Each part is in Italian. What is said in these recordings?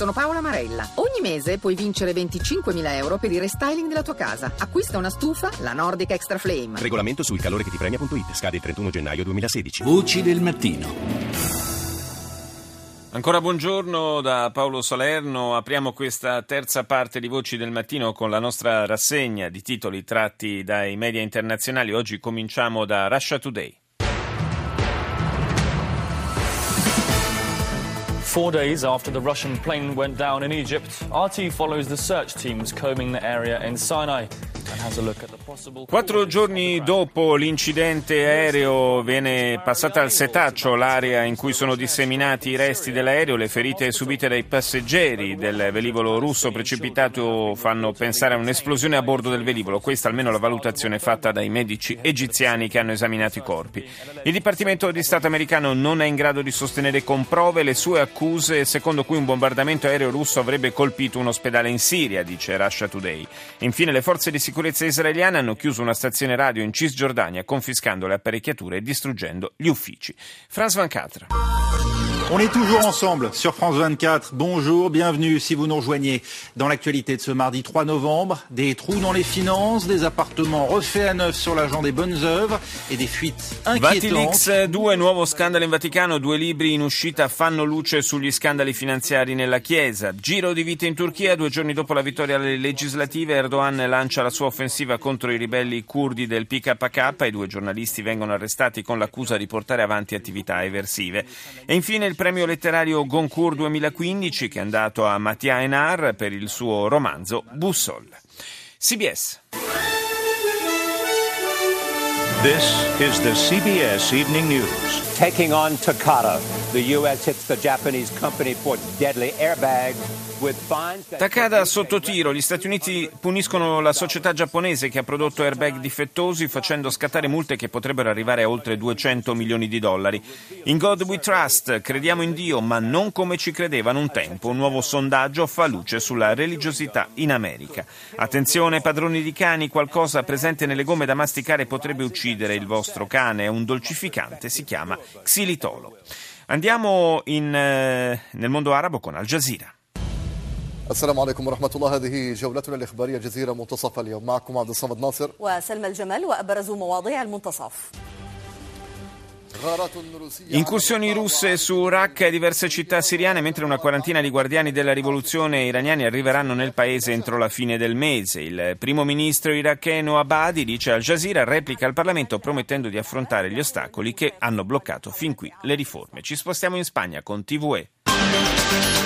sono Paola Marella. Ogni mese puoi vincere 25.000 euro per il restyling della tua casa. Acquista una stufa, la Nordic Extra Flame. Regolamento sul calore che ti premia.it. Scade il 31 gennaio 2016. Voci del mattino. Ancora buongiorno da Paolo Salerno. Apriamo questa terza parte di Voci del Mattino con la nostra rassegna di titoli tratti dai media internazionali. Oggi cominciamo da Russia Today. Four days after the Russian plane went down in Egypt, RT follows the search teams combing the area in Sinai. Quattro giorni dopo l'incidente aereo viene passata al setaccio l'area in cui sono disseminati i resti dell'aereo. Le ferite subite dai passeggeri del velivolo russo precipitato fanno pensare a un'esplosione a bordo del velivolo. Questa almeno la valutazione fatta dai medici egiziani che hanno esaminato i corpi. Il Dipartimento di Stato americano non è in grado di sostenere con prove le sue accuse secondo cui un bombardamento aereo russo avrebbe colpito un ospedale in Siria, dice Russia Today. Infine le forze di sicurezza israeliane hanno chiuso una stazione radio in Cisgiordania confiscando le apparecchiature e distruggendo gli uffici. Franz Van Catra. On est toujours ensemble sur France 24. Bonjour, bienvenue si vous nous rejoignez dans l'actualité de ce mardi 3 novembre. Des trous dans les finances, des appartements refaits à neuf sur l'agent des bonnes œuvres e des fuites inquietantes. Vatilix 2, nuovo scandalo in Vaticano, due libri in uscita fanno luce sugli scandali finanziari nella Chiesa. Giro di vita in Turchia, due giorni dopo la vittoria alle legislative Erdogan lancia la sua offensiva contro i ribelli curdi del PKK e due giornalisti vengono arrestati con l'accusa di portare avanti attività eversive. E infine il premio letterario Goncourt 2015 che è andato a Mattia Enar per il suo romanzo Boussole. CBS. This is the CBS Evening News. Taking on Takata, the U.S. hits the Japanese company for deadly airbags. Takada sotto tiro. Gli Stati Uniti puniscono la società giapponese che ha prodotto airbag difettosi facendo scattare multe che potrebbero arrivare a oltre 200 milioni di dollari. In God We Trust, crediamo in Dio, ma non come ci credevano un tempo. Un nuovo sondaggio fa luce sulla religiosità in America. Attenzione, padroni di cani, qualcosa presente nelle gomme da masticare potrebbe uccidere il vostro cane. È un dolcificante, si chiama xilitolo. Andiamo in, eh, nel mondo arabo con Al Jazeera. السلام عليكم ورحمة الله هذه جولتنا الإخبارية جزيرة منتصف اليوم معكم عبد الصمد ناصر وسلمى الجمال وأبرز مواضيع المنتصف Incursioni russe su Raqqa e diverse città siriane, mentre una quarantina di guardiani della rivoluzione iraniani arriveranno nel paese entro la fine del mese. Il primo ministro iracheno Abadi dice Al Jazeera replica al Parlamento promettendo di affrontare gli ostacoli che hanno bloccato fin qui le riforme. Ci spostiamo in Spagna con TVE.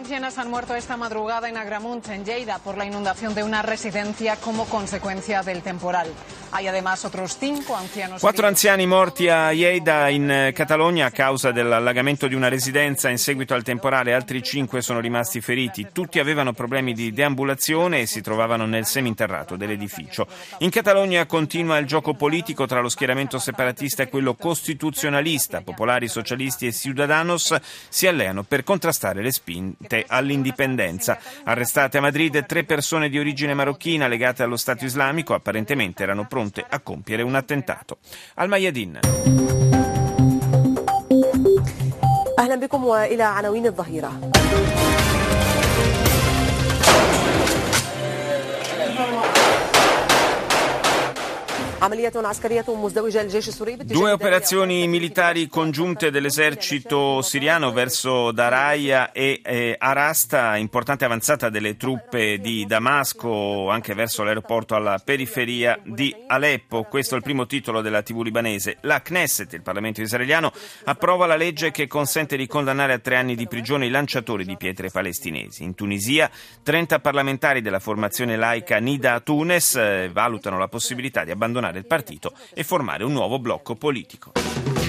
Ancianas han muerto esta madrugada en Agramunt, en Lleida, por la inundación de una residencia como consecuencia del temporal. Hay además otros cinco ancianos. Quattro anziani morti a Lleida, in Catalogna, a causa dell'allagamento di una residenza in seguito al temporale. Altri cinque sono rimasti feriti. Tutti avevano problemi di deambulazione e si trovavano nel seminterrato dell'edificio. In Catalogna continua il gioco politico tra lo schieramento separatista e quello costituzionalista. Popolari, socialisti e Ciudadanos si alleano per contrastare le spinte all'indipendenza. Arrestate a Madrid tre persone di origine marocchina legate allo Stato islamico, apparentemente erano pronte a compiere un attentato. Al Mayadin. أهلا بكم وإلى عناوين الظهيرة Due operazioni militari congiunte dell'esercito siriano verso Daraya e eh, Arasta, importante avanzata delle truppe di Damasco anche verso l'aeroporto alla periferia di Aleppo. Questo è il primo titolo della TV libanese. La Knesset, il Parlamento israeliano, approva la legge che consente di condannare a tre anni di prigione i lanciatori di pietre palestinesi. In Tunisia, 30 parlamentari della formazione laica Nida Tunes eh, valutano la possibilità di abbandonare il partito e formare un nuovo blocco politico.